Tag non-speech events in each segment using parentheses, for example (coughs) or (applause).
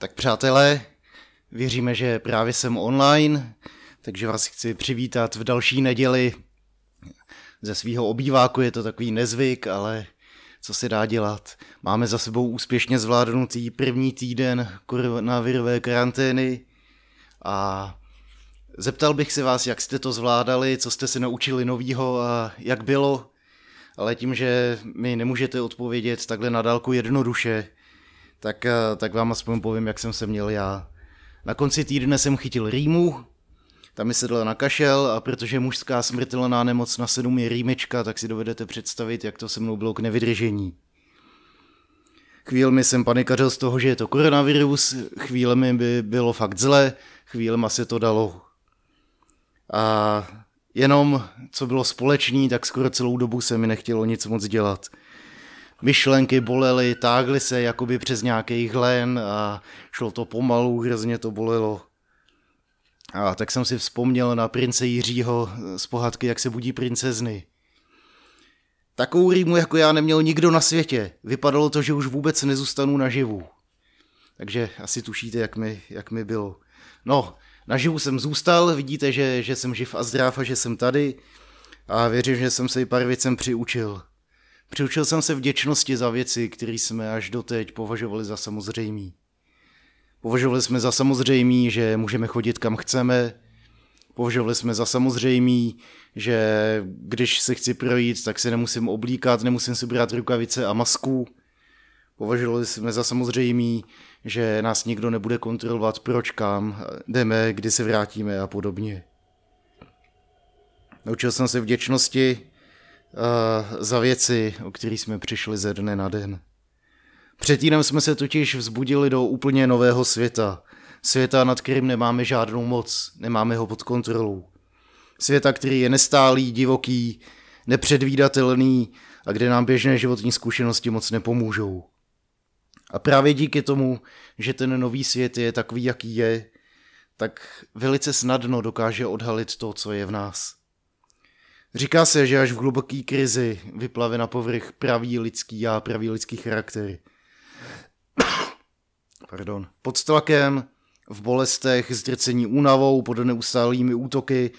Tak přátelé, věříme, že právě jsem online, takže vás chci přivítat v další neděli ze svého obýváku. Je to takový nezvyk, ale co se dá dělat. Máme za sebou úspěšně zvládnutý první týden koronavirové karantény a zeptal bych se vás, jak jste to zvládali, co jste se naučili novýho a jak bylo, ale tím, že mi nemůžete odpovědět takhle na dálku jednoduše, tak, eh, tak vám aspoň povím, jak jsem se měl já. Na konci týdne jsem chytil rýmu, tam mi sedla na kašel a protože mužská smrtelná nemoc na sedm je rýmečka, tak si dovedete představit, jak to se mnou bylo k nevydržení. Chvílemi jsem panikařil z toho, že je to koronavirus, chvílemi by bylo fakt zle, chvílema se to dalo. A jenom, co bylo společný, tak skoro celou dobu se mi nechtělo nic moc dělat myšlenky bolely, tágly se jakoby přes nějaký hlen a šlo to pomalu, hrozně to bolelo. A tak jsem si vzpomněl na prince Jiřího z pohádky Jak se budí princezny. Takovou rýmu jako já neměl nikdo na světě. Vypadalo to, že už vůbec nezůstanu naživu. Takže asi tušíte, jak mi, jak mi bylo. No, naživu jsem zůstal, vidíte, že, že jsem živ a zdrav a že jsem tady. A věřím, že jsem se i pár věcem přiučil. Přiučil jsem se vděčnosti za věci, které jsme až doteď považovali za samozřejmý. Považovali jsme za samozřejmý, že můžeme chodit kam chceme, považovali jsme za samozřejmý, že když se chci projít, tak se nemusím oblíkat, nemusím si brát rukavice a masku. Považovali jsme za samozřejmý, že nás nikdo nebude kontrolovat, proč kam jdeme, kdy se vrátíme a podobně. Naučil jsem se vděčnosti, uh, za věci, o kterých jsme přišli ze dne na den. Před týdnem jsme se totiž vzbudili do úplně nového světa. Světa, nad kterým nemáme žádnou moc, nemáme ho pod kontrolou. Světa, který je nestálý, divoký, nepředvídatelný a kde nám běžné životní zkušenosti moc nepomůžou. A právě díky tomu, že ten nový svět je takový, jaký je, tak velice snadno dokáže odhalit to, co je v nás. Říká se, že až v hluboké krizi vyplave na povrch pravý lidský já, pravý lidský charakter. (coughs) Pardon. Pod tlakem, v bolestech, zdrcení únavou, pod neustálými útoky,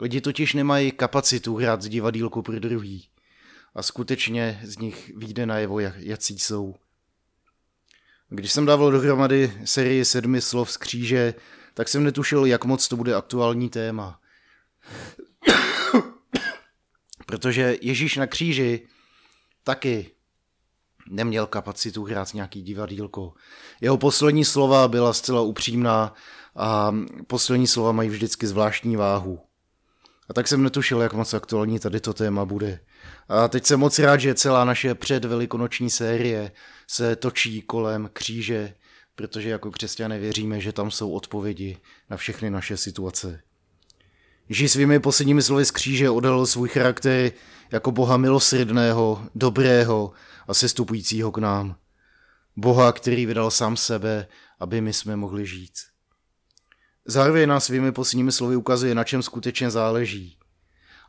lidi totiž nemají kapacitu hrát divadílku pro druhý. A skutečně z nich vyjde najevo, jací jsou. Když jsem dával dohromady sérii sedmi slov z kříže, tak jsem netušil, jak moc to bude aktuální téma. Protože Ježíš na kříži taky neměl kapacitu hrát nějaký divadílko. Jeho poslední slova byla zcela upřímná a poslední slova mají vždycky zvláštní váhu. A tak jsem netušil, jak moc aktuální tady to téma bude. A teď jsem moc rád, že celá naše předvelikonoční série se točí kolem kříže, protože jako křesťané věříme, že tam jsou odpovědi na všechny naše situace. Ježíš svými posledními slovy z kříže odhalil svůj charakter jako boha milosrdného, dobrého a sestupujícího k nám. Boha, který vydal sám sebe, aby my jsme mohli žít. Zároveň nás svými posledními slovy ukazuje, na čem skutečně záleží.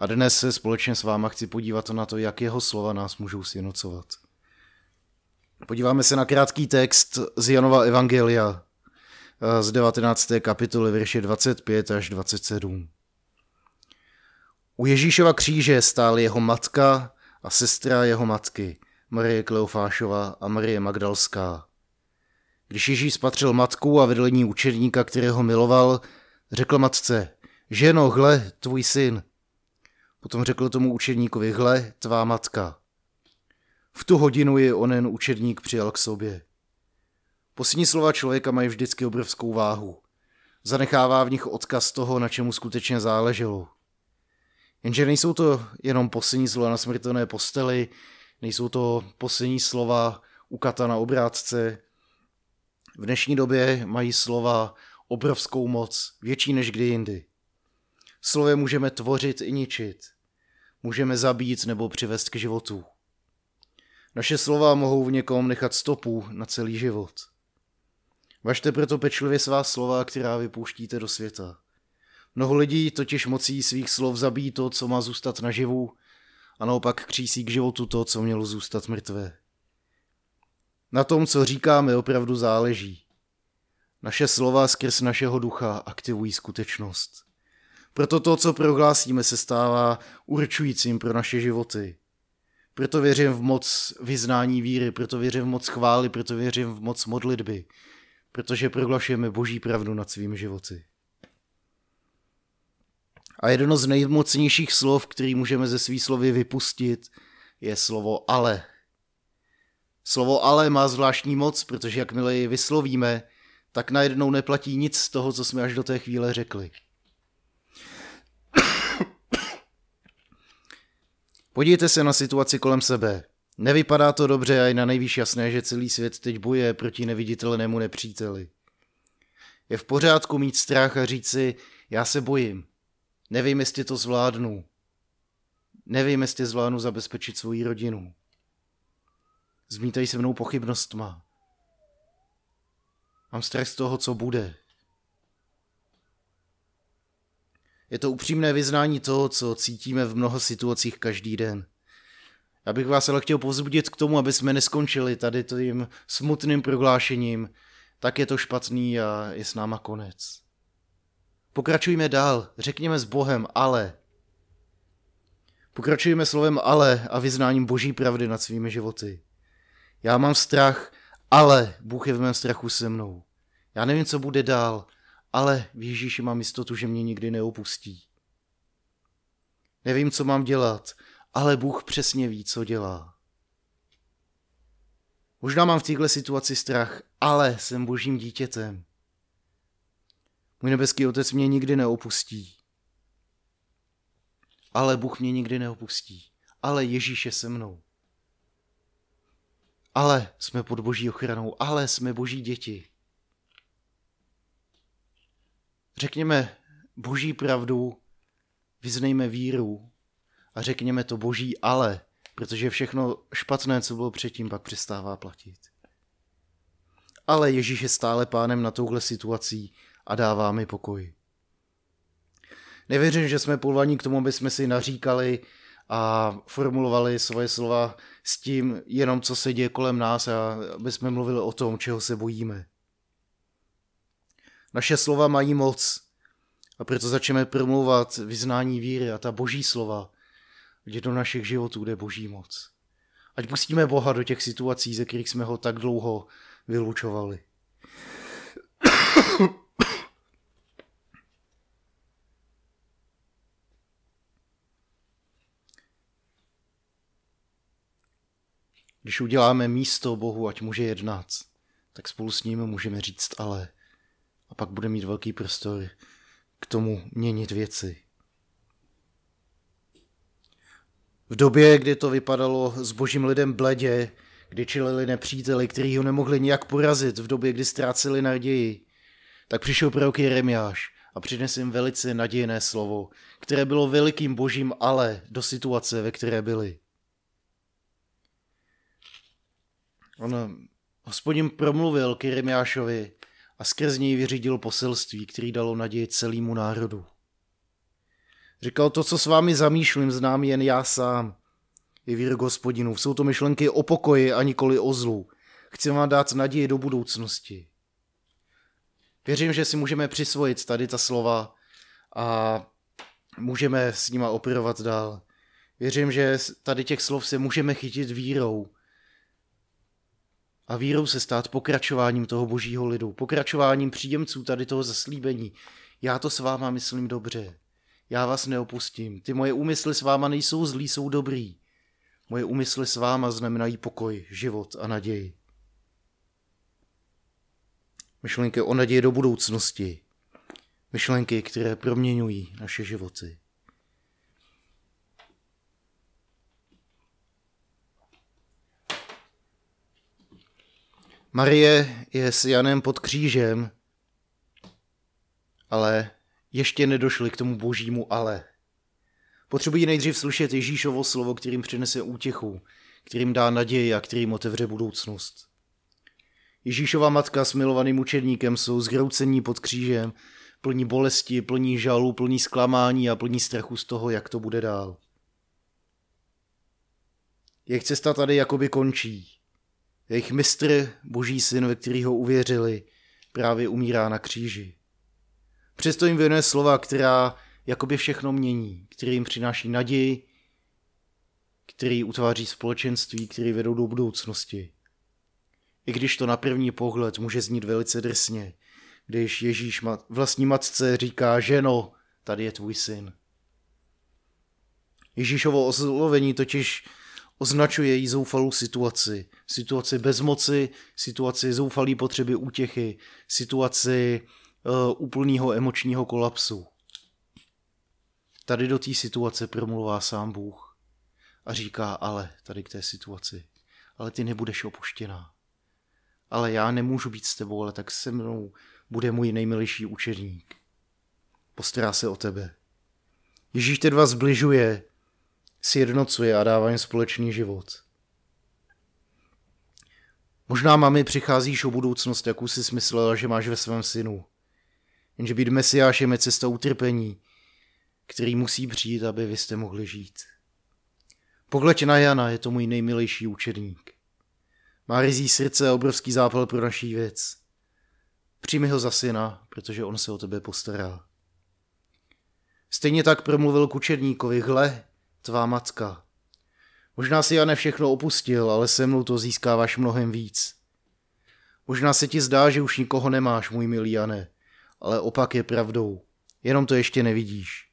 A dnes se společně s váma chci podívat na to, jak jeho slova nás můžou sjednocovat. Podíváme se na krátký text z Janova Evangelia z 19. kapitoly verše 25 až 27. U Ježíšova kříže stály jeho matka a sestra jeho matky, Marie Kleofášova a Marie Magdalská. Když Ježíš spatřil matku a vedlení učedníka, kterého miloval, řekl matce, ženo, hle, tvůj syn. Potom řekl tomu učedníkovi, hle, tvá matka. V tu hodinu je onen učedník přijal k sobě. Poslední slova člověka mají vždycky obrovskou váhu. Zanechává v nich odkaz toho, na čemu skutečně záleželo. Jenže nejsou to jenom poslední slova na smrtelné posteli, nejsou to poslední slova u kata na obrátce. V dnešní době mají slova obrovskou moc, větší než kdy jindy. Slově můžeme tvořit i ničit. Můžeme zabít nebo přivést k životu. Naše slova mohou v někom nechat stopu na celý život. Važte proto pečlivě svá slova, která vypouštíte do světa. Mnoho lidí totiž mocí svých slov zabíjí to, co má zůstat naživu, a naopak křísí k životu to, co mělo zůstat mrtvé. Na tom, co říkáme, opravdu záleží. Naše slova skrz našeho ducha aktivují skutečnost. Proto to, co prohlásíme, se stává určujícím pro naše životy. Proto věřím v moc vyznání víry, proto věřím v moc chvály, proto věřím v moc modlitby, protože prohlašujeme boží pravdu nad svými životy. A jedno z nejmocnějších slov, který můžeme ze svých slovy vypustit, je slovo ale. Slovo ale má zvláštní moc, protože jakmile ji vyslovíme, tak najednou neplatí nic z toho, co jsme až do té chvíle řekli. Podívejte se na situaci kolem sebe. Nevypadá to dobře a je na nejvíc jasné, že celý svět teď boje proti neviditelnému nepříteli. Je v pořádku mít strach a říct si, já se bojím. Nevím, jestli to zvládnu. Nevím, jestli zvládnu zabezpečit svoji rodinu. Zmítají se mnou pochybnostma. Mám strach z toho, co bude. Je to upřímné vyznání toho, co cítíme v mnoha situacích každý den. Já bych vás ale chtěl povzbudit k tomu, aby jsme neskončili tady tím smutným prohlášením, tak je to špatný a je s náma konec. Pokračujme dál, řekněme s Bohem ale. Pokračujeme slovem ale a vyznáním boží pravdy nad svými životy. Já mám strach, ale Bůh je v mém strachu se mnou. Já nevím, co bude dál, ale v Ježíši mám jistotu, že mě nikdy neopustí. Nevím, co mám dělat, ale Bůh přesně ví, co dělá. Možná mám v této situaci strach, ale jsem božím dítětem. Můj nebeský otec mě nikdy neopustí. Ale Bůh mě nikdy neopustí. Ale Ježíš je se mnou. Ale jsme pod boží ochranou. Ale jsme boží děti. Řekněme boží pravdu, vyznejme víru a řekněme to boží ale, protože všechno špatné, co bylo předtím, pak přestává platit. Ale Ježíš je stále pánem na touhle situací a dává mi pokoj. Nevěřím, že jsme povolaní k tomu, aby jsme si naříkali a formulovali svoje slova s tím jenom, co se děje kolem nás a aby jsme mluvili o tom, čeho se bojíme. Naše slova mají moc a proto začneme promluvat vyznání víry a ta boží slova, kde do našich životů jde boží moc. Ať pustíme Boha do těch situací, ze kterých jsme ho tak dlouho vylučovali. Když uděláme místo Bohu, ať může jednat, tak spolu s ním můžeme říct ale. A pak bude mít velký prostor k tomu měnit věci. V době, kdy to vypadalo s božím lidem bledě, kdy čelili nepříteli, který ho nemohli nijak porazit, v době, kdy ztráceli naději, tak přišel prorok Jeremiáš a přinesl jim velice nadějné slovo, které bylo velikým božím ale do situace, ve které byli. On, hospodin promluvil k Jeremiášovi a skrz něj vyřídil poselství, který dalo naději celému národu. Říkal to, co s vámi zamýšlím, znám jen já sám. Je výrok hospodinů. Jsou to myšlenky o pokoji a nikoli o zlu. Chci vám dát naději do budoucnosti. Věřím, že si můžeme přisvojit tady ta slova a můžeme s nima operovat dál. Věřím, že tady těch slov se můžeme chytit vírou a vírou se stát pokračováním toho božího lidu, pokračováním příjemců tady toho zaslíbení. Já to s váma myslím dobře. Já vás neopustím. Ty moje úmysly s váma nejsou zlí, jsou dobrý. Moje úmysly s váma znamenají pokoj, život a naději. Myšlenky o naději do budoucnosti. Myšlenky, které proměňují naše životy. Marie je s Janem pod křížem, ale ještě nedošli k tomu božímu ale. Potřebují nejdřív slyšet Ježíšovo slovo, kterým přinese útěchu, kterým dá naději a kterým otevře budoucnost. Ježíšova matka s milovaným učedníkem jsou zhroucení pod křížem, plní bolesti, plní žalu, plní zklamání a plní strachu z toho, jak to bude dál. Jejich cesta tady jakoby končí. Jejich mistr, boží syn, ve kterýho uvěřili, právě umírá na kříži. Přesto jim věnuje slova, která jakoby všechno mění, který jim přináší naději, který utváří společenství, který vedou do budoucnosti. I když to na první pohled může znít velice drsně, když Ježíš vlastní matce říká, ženo, tady je tvůj syn. Ježíšovo oslovení totiž označuje její zoufalou situaci. Situaci bezmoci, situaci zoufalé potřeby útěchy, situaci uh, úplného emočního kolapsu. Tady do té situace promluvá sám Bůh a říká, ale tady k té situaci, ale ty nebudeš opuštěná. Ale já nemůžu být s tebou, ale tak se mnou bude můj nejmilejší učedník. Postará se o tebe. Ježíš te dva zbližuje, sjednocuje a dává jim společný život. Možná mami přicházíš o budoucnost, jakou si smyslela, že máš ve svém synu. Jenže být mesiášem je cesta utrpení, který musí přijít, aby vy jste mohli žít. Pohled na Jana, je to můj nejmilejší učedník. Má rizí srdce a obrovský zápal pro naší věc. Přijmi ho za syna, protože on se o tebe postará. Stejně tak promluvil k učedníkovi, hle, tvá matka. Možná si Jane všechno opustil, ale se mnou to získáváš mnohem víc. Možná se ti zdá, že už nikoho nemáš, můj milý Jane, ale opak je pravdou. Jenom to ještě nevidíš.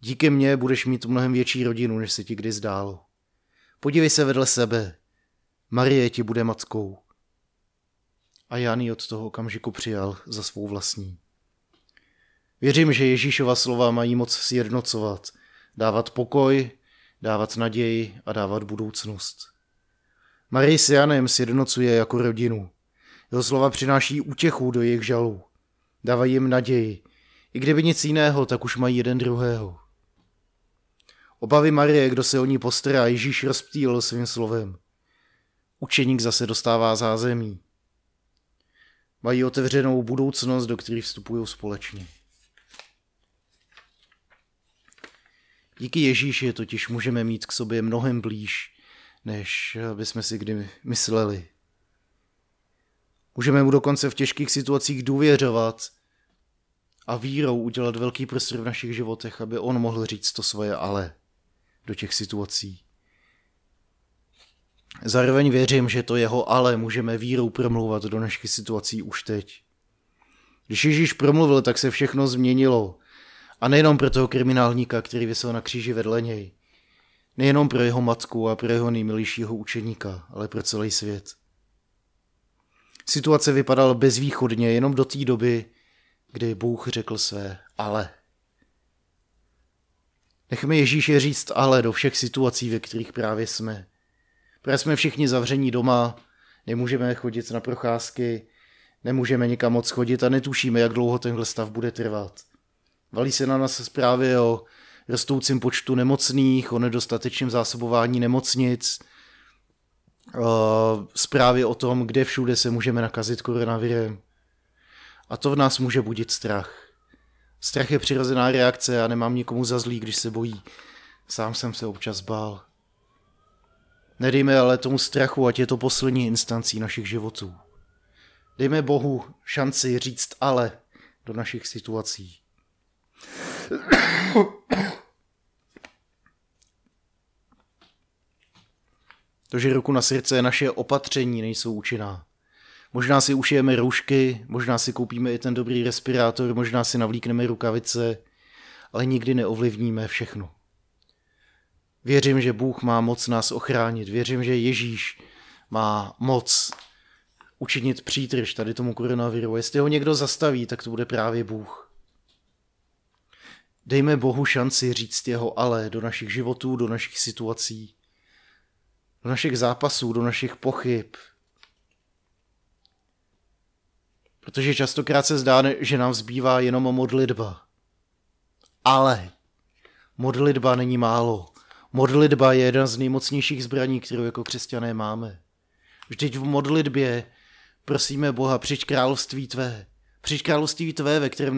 Díky mně budeš mít mnohem větší rodinu, než se ti kdy zdálo. Podívej se vedle sebe. Marie ti bude matkou. A Jan ji od toho okamžiku přijal za svou vlastní. Věřím, že Ježíšova slova mají moc sjednocovat, dávat pokoj, dávat naději a dávat budoucnost. Marie s Janem sjednocuje jako rodinu. Jeho slova přináší útěchu do jejich žalů. Dávají jim naději. I kdyby nic jiného, tak už mají jeden druhého. Obavy Marie, kdo se o ní postará, Ježíš rozptýlil svým slovem. Učeník zase dostává zázemí. Mají otevřenou budoucnost, do které vstupují společně. Díky Ježíši totiž můžeme mít k sobě mnohem blíž, než bychom si kdy mysleli. Můžeme mu dokonce v těžkých situacích důvěřovat a vírou udělat velký prostor v našich životech, aby on mohl říct to svoje ale do těch situací. Zároveň věřím, že to jeho ale můžeme vírou promlouvat do našich situací už teď. Když Ježíš promluvil, tak se všechno změnilo. A nejenom pro toho kriminálníka, který vysel na kříži vedle něj. Nejenom pro jeho matku a pro jeho nejmilejšího učeníka, ale pro celý svět. Situace vypadala bezvýchodně jenom do té doby, kdy Bůh řekl své ale. Nechme Ježíše říct ale do všech situací, ve kterých právě jsme. Právě jsme všichni zavření doma, nemůžeme chodit na procházky, nemůžeme nikam moc chodit a netušíme, jak dlouho tenhle stav bude trvat. Valí se na nás zprávy o rostoucím počtu nemocných, o nedostatečném zásobování nemocnic, zprávy o tom, kde všude se můžeme nakazit koronavirem. A to v nás může budit strach. Strach je přirozená reakce a nemám nikomu za zlý, když se bojí. Sám jsem se občas bál. Nedejme ale tomu strachu, ať je to poslední instancí našich životů. Dejme Bohu šanci říct ale do našich situací. To, že ruku na srdce naše opatření nejsou účinná. Možná si ušijeme roušky, možná si koupíme i ten dobrý respirátor, možná si navlíkneme rukavice, ale nikdy neovlivníme všechno. Věřím, že Bůh má moc nás ochránit. Věřím, že Ježíš má moc učinit přítrž tady tomu koronaviru. Jestli ho někdo zastaví, tak to bude právě Bůh. Dejme Bohu šanci říct jeho ale do našich životů, do našich situací, do našich zápasů, do našich pochyb, Protože častokrát se zdá, že nám zbývá jenom modlitba. Ale modlitba není málo. Modlitba je jedna z nejmocnějších zbraní, kterou jako křesťané máme. Vždyť v modlitbě prosíme Boha, přijď království tvé. Přijď království tvé, ve kterém